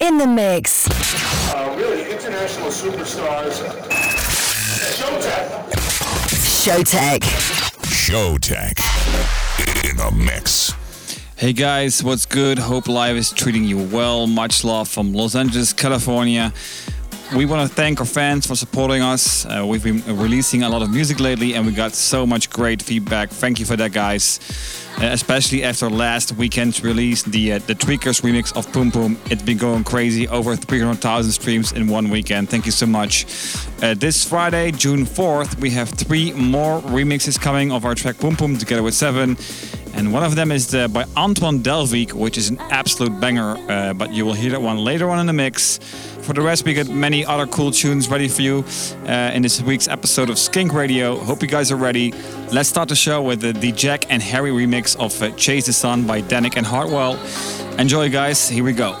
In the mix. Uh, really international superstars. Showtek. Showtek. Showtek. In the mix. Hey guys, what's good? Hope life is treating you well. Much love from Los Angeles, California. We want to thank our fans for supporting us. Uh, we've been releasing a lot of music lately and we got so much great feedback. Thank you for that, guys. Uh, especially after last weekend's release, the uh, Da Tweekaz remix of Poom Poom. It's been going crazy, over 300,000 streams in one weekend. Thank you so much. Uh, this Friday, June 4th, we have three more remixes coming of our track Poom Poom together with Sevenn. And one of them is the, by Antoine Delvig, which is an absolute banger, uh, but you will hear that one later on in the mix. For the rest, we got many other cool tunes ready for you uh, in this week's episode of Skink Radio. Hope you guys are ready. Let's start the show with the, the Jack and Harry remix of uh, Chase the Sun by Dannic and Hartwell. Enjoy, guys. Here we go.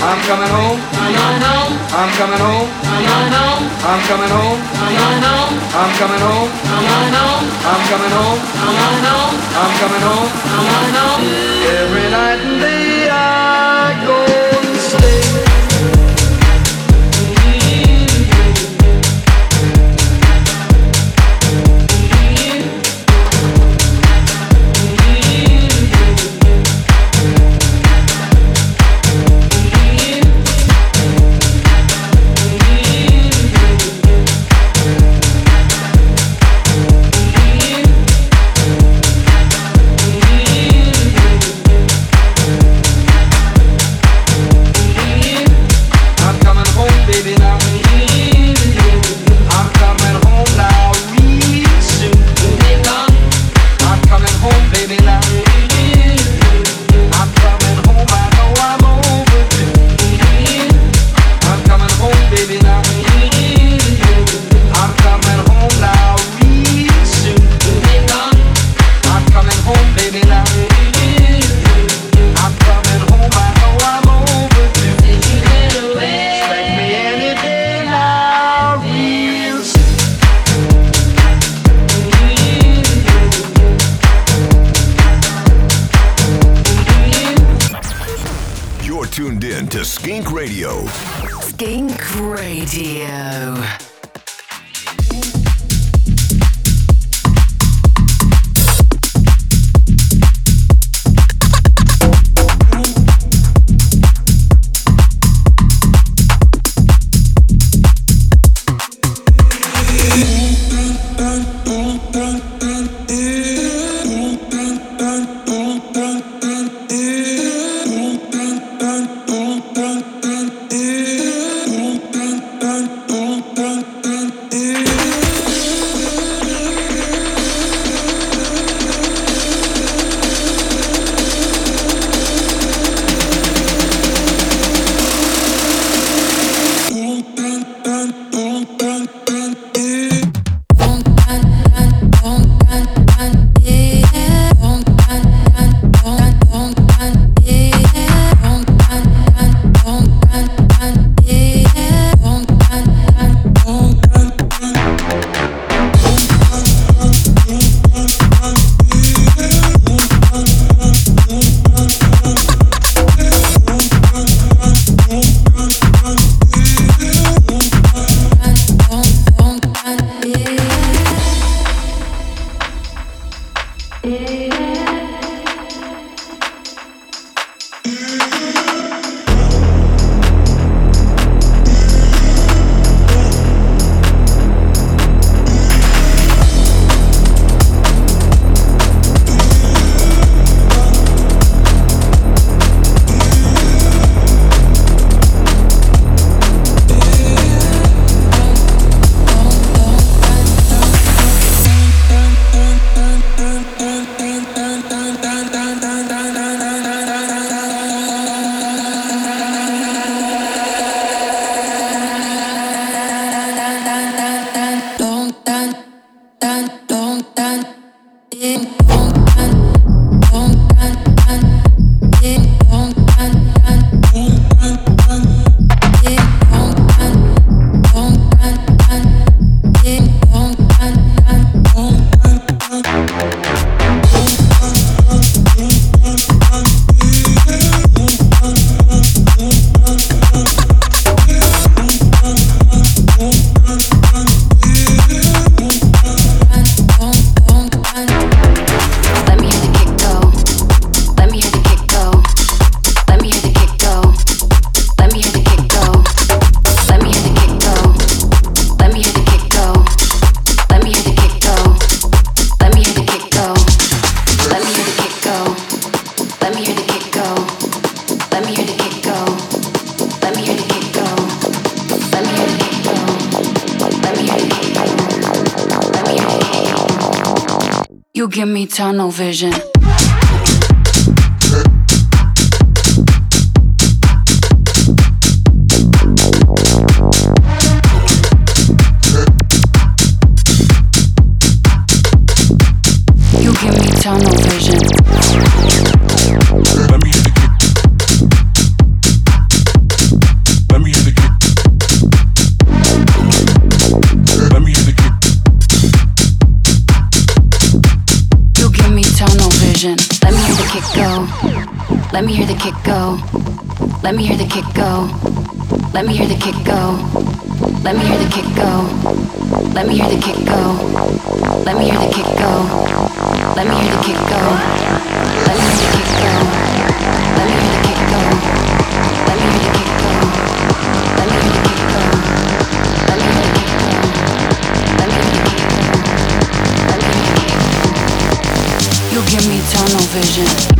I'm coming home. I'm home. I'm coming home. I'm home. I'm coming home. I'm home. I'm coming home. I'm home. I'm coming home. I'm home. I'm coming home. I'm home. Every night Skink Radio. Skink Radio. Tunnel vision. Let me hear the kick go. Let me hear the kick go. Let me hear the kick go. Let me hear the kick go. Let me hear the kick go. Let me hear the kick go. Let me hear the kick go. Let me hear the kick go. Let me hear the kick go. Let me hear the kick go. Let me hear the kick go. Let me hear the kick go. Let me hear the kick go. Let me hear the kick go. You give me tunnel vision.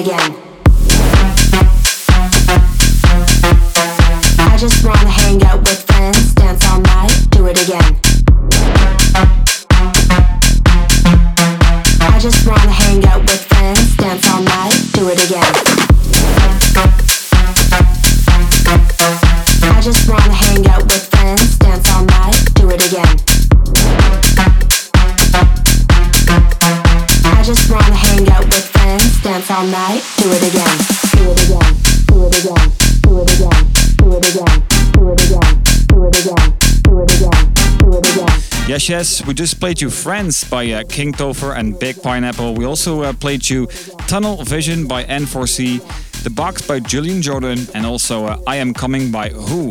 again. I just wanna yes, we just played you Friends by uh, King Topher and Big Pineapple. We also uh, played you Tunnel Vision by N4C, The Box by Julian Jordan, and also uh, I Am Coming by Who.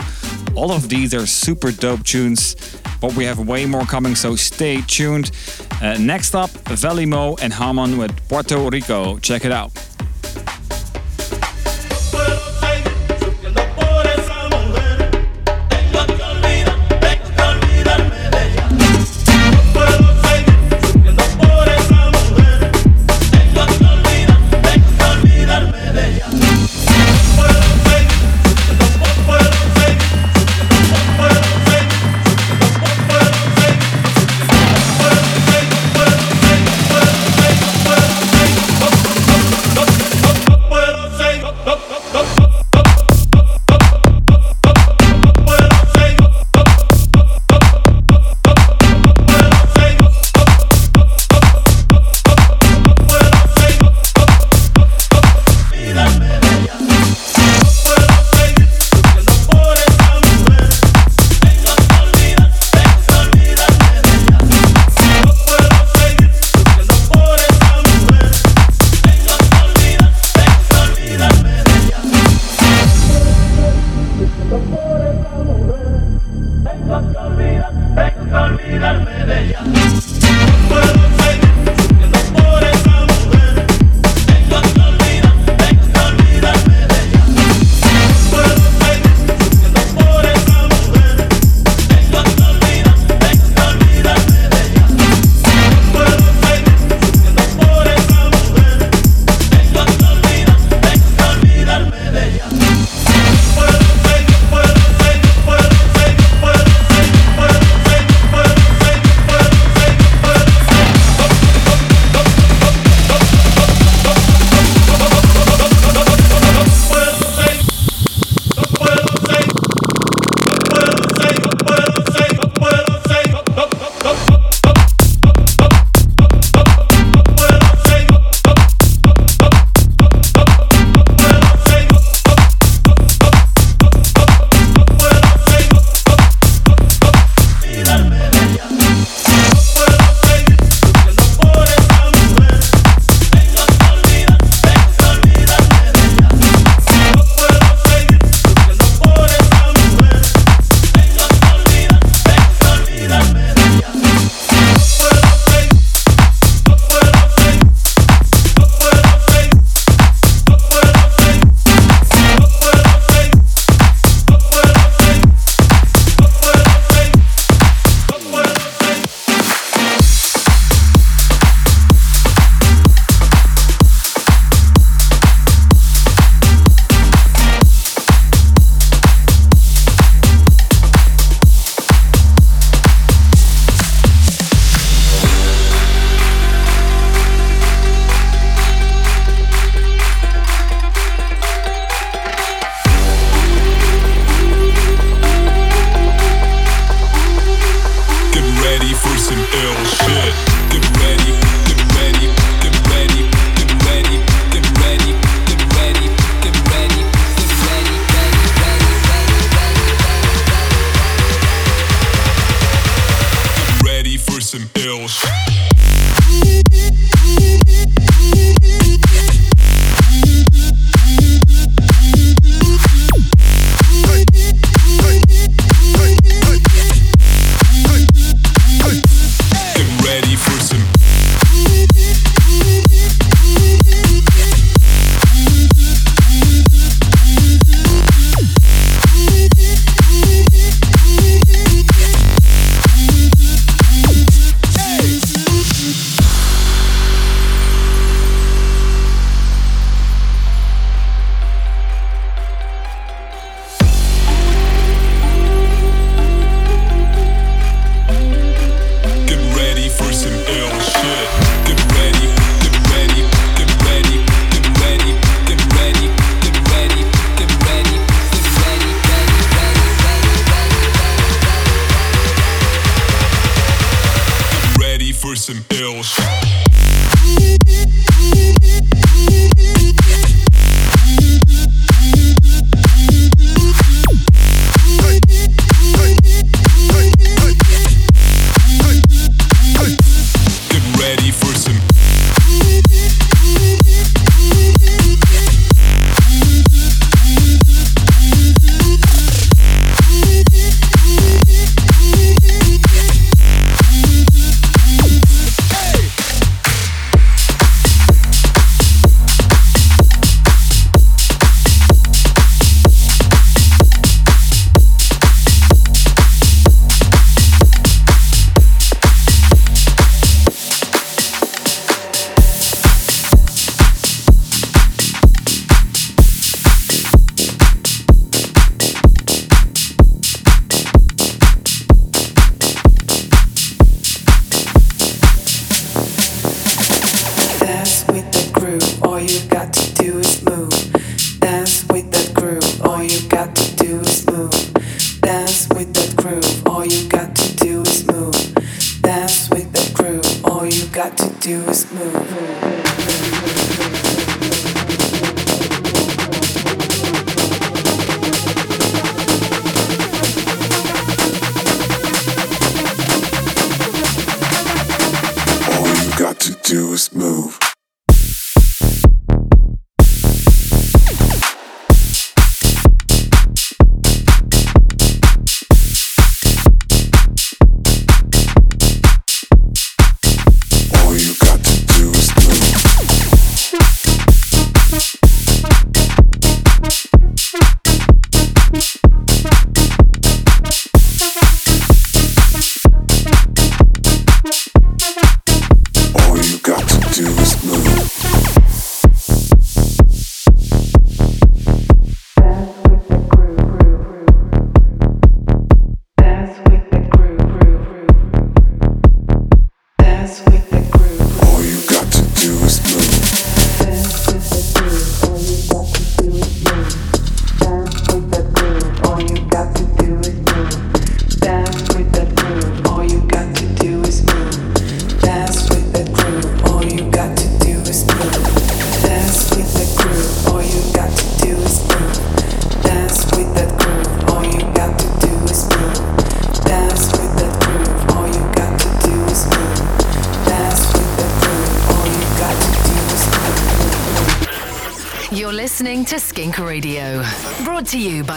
All of these are super dope tunes. but we have way more coming, so stay tuned. Uh, next up, Velimo and Haman with Puerto Rico. Check it out.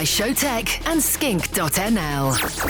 By Showtek and skink.nl.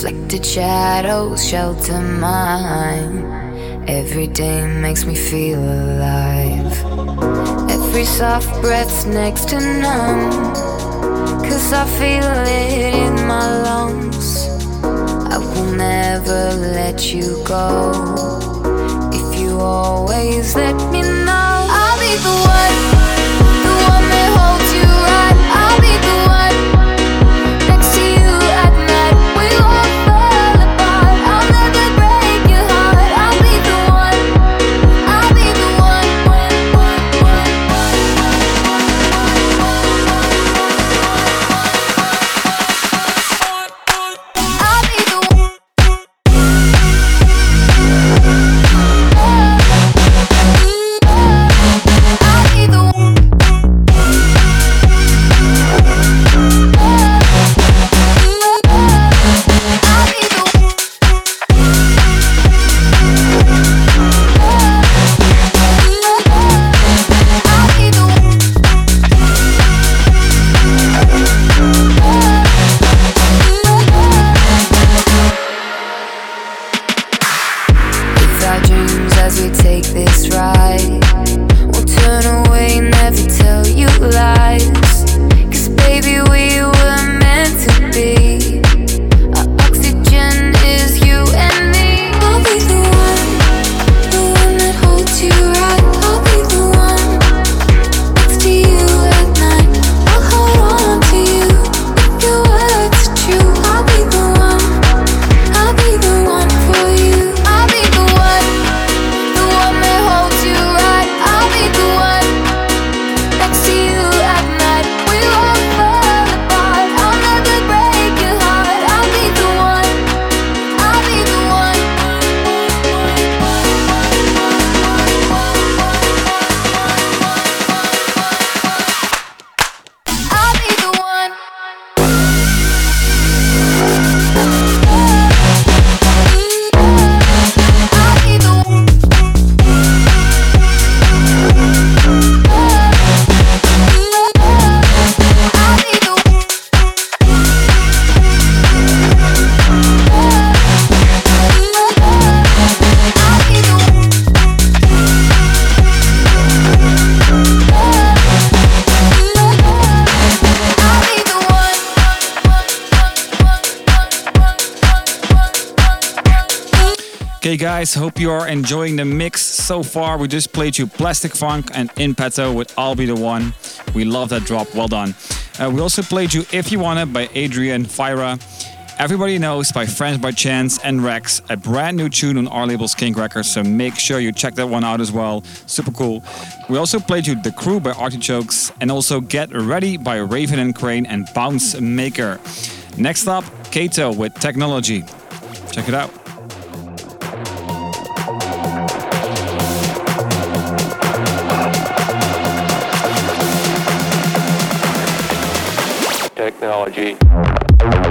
Reflected shadows shelter mine. Every day makes me feel alive. Every soft breath's next to none. Cause I feel it in my lungs. I will never let you go. If you always let me know, I'll be the one, guys, hope you are enjoying the mix so far. We just played you Plastic Funk and In Petto with I'll Be the One. We love that drop. Well done. Uh, we also played you If You Want It by Adrian Fyrla. Everybody Knows by Friends by Chance and Rex, a brand new tune on our label Skink Records, so make sure you check that one out as well. Super cool. We also played you The Crew by Artichokes and also Get Ready by Raven and Kreyn and Bounce Maker. Next up, Kato with Technology. Check it out. Technology.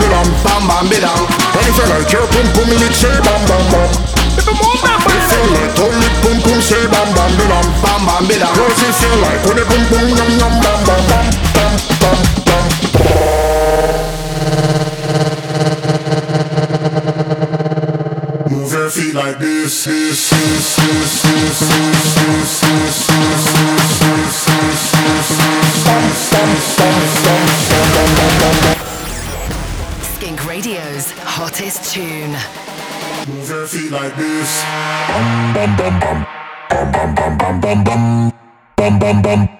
Bam bam bam bam bilam. And if you like your pum say bam bam bam. If you like lick pum pum, say bam bam bilam, bam bam bilam. Girls, if you like the pum pum yum yum bam bam bam, bam bam bam. Move your feet like this, this, this, this, this, this, this, this, this, this, this, this, this. Bam, bam, bam, bam, bam, Radio's hottest tune. Move your feet like this. Bum bum bum bum. Bum bum bum bum bum bum. Bum bum bum bum bum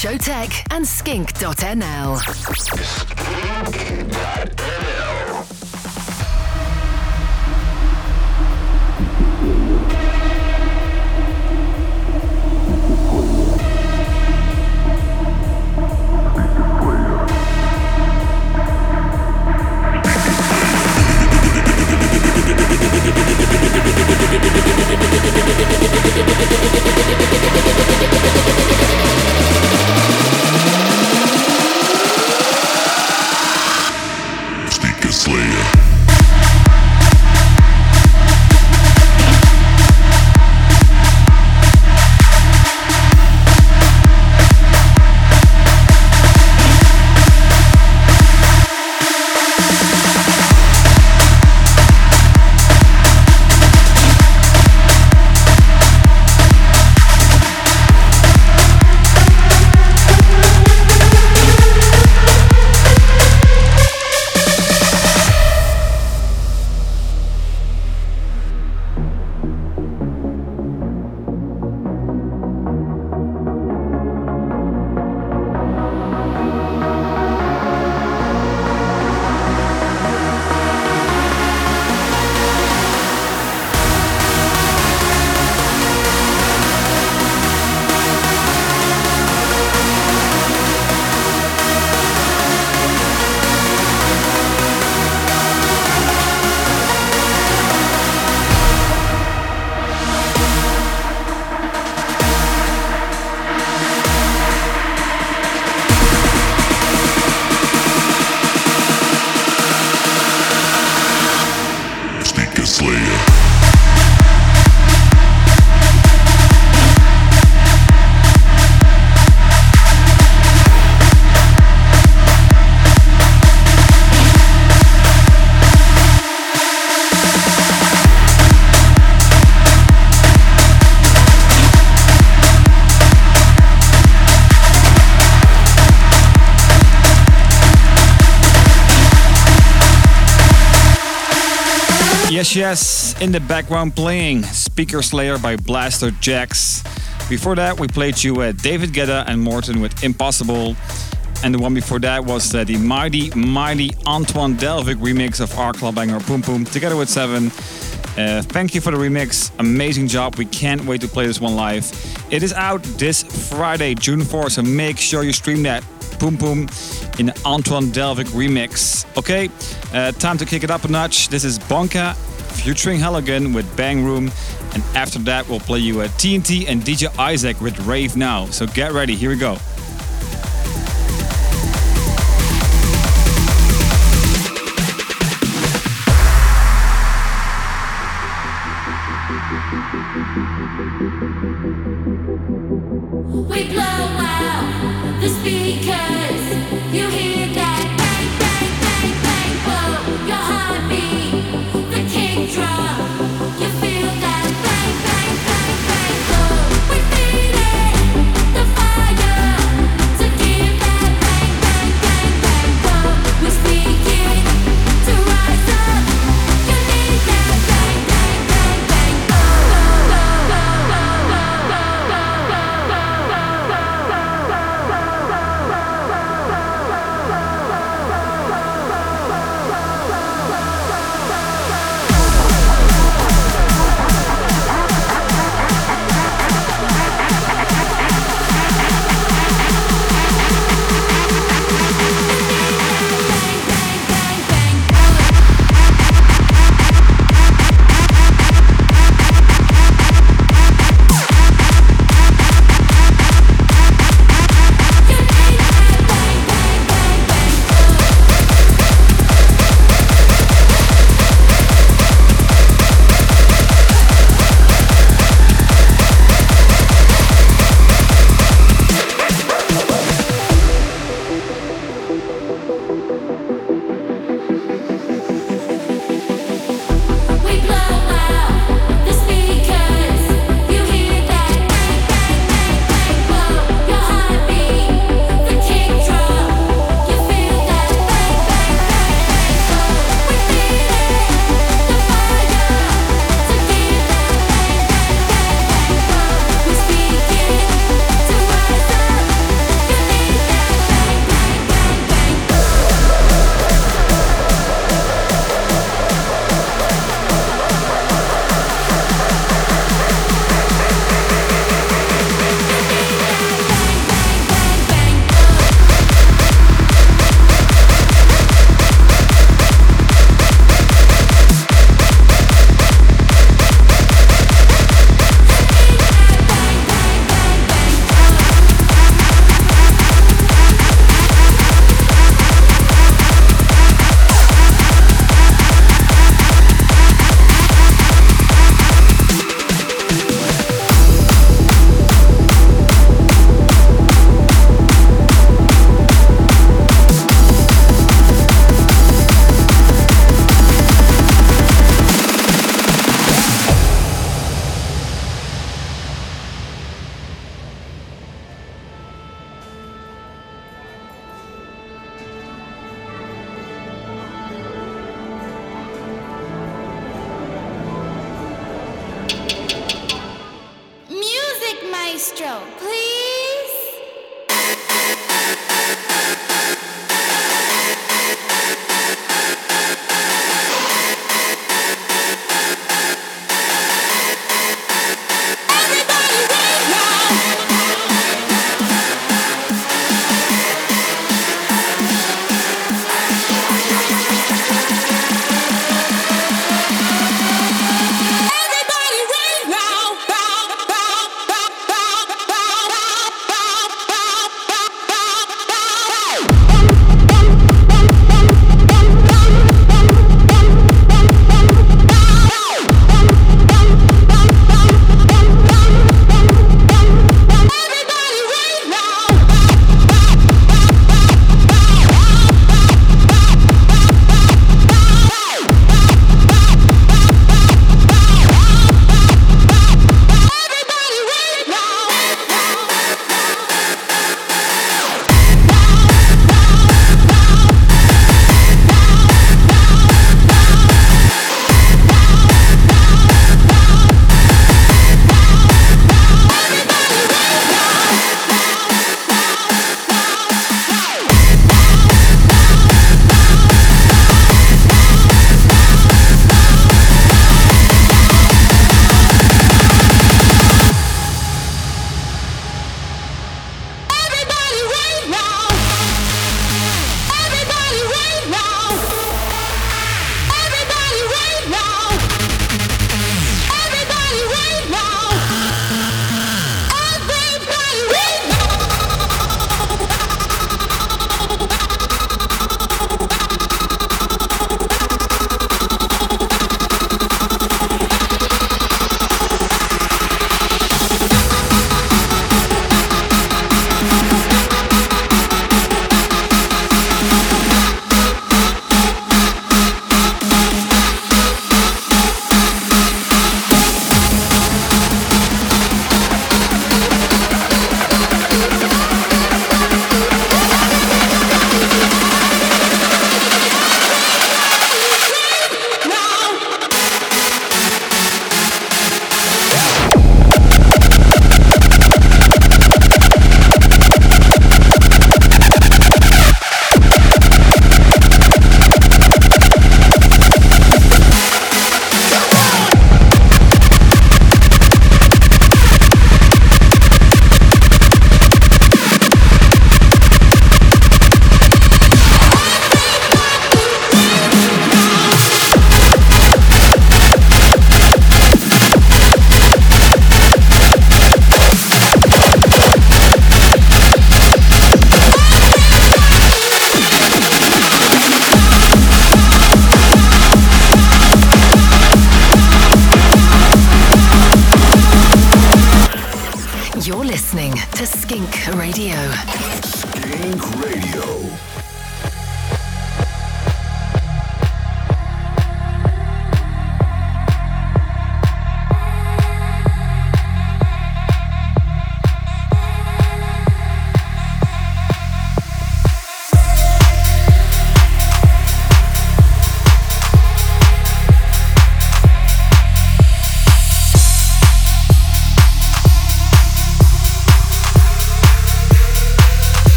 Showtek and skink.nl. Yes, yes, in the background playing Speaker Slayer by Blasterjaxx. Before that, we played you uh, David Guetta and Morten with Impossible. and the one before that was uh, the mighty, mighty Antoine Delvig remix of our club banger Boom Boom together with Sevenn. Uh, thank you for the remix. Amazing job. We can't wait to play this one live. It is out this Friday, June 4th, so make sure you stream that. Boom Boom in Antoine Delvig remix. Okay, uh, time to kick it up a notch. This is Bonka featuring Halligan with Bang Room. And after that, we'll play you a TNT and DJ Isaac with Rave Now. So get ready, here we go.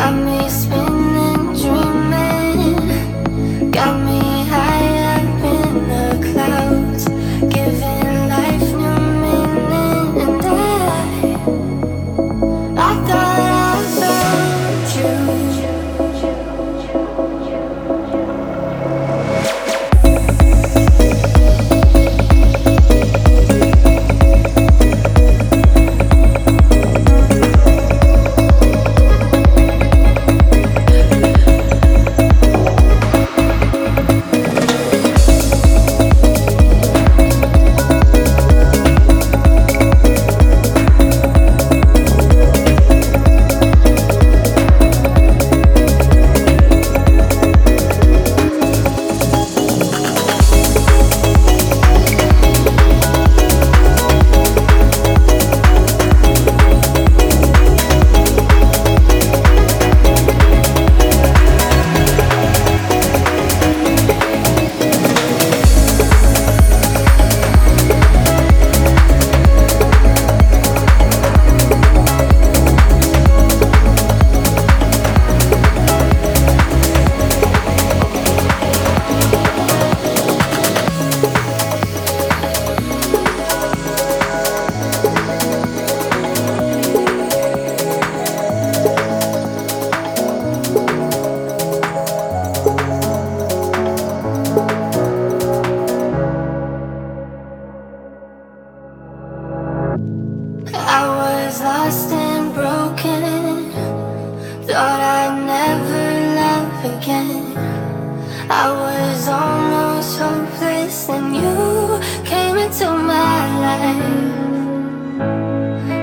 Got me spinning,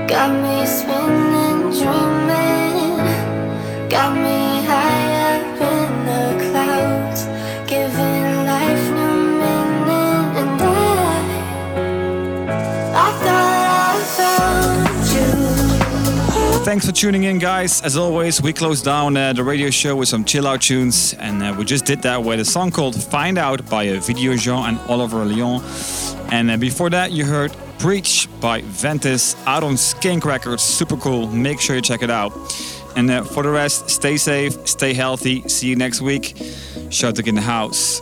got me spinning, dreaming, got me high up in the clouds, giving life meaning. And I, thought I found you. Thanks for tuning in, guys. As always, we close down uh, the radio show with some chill out tunes, and uh, we just did that with a song called Find Out by uh, Vidojean and Oliver Loenn. And uh, before that, you heard Preach by Ventus out on Skink Records. Super cool. Make sure you check it out. And uh, for the rest, stay safe, stay healthy. See you next week. Shout in the house.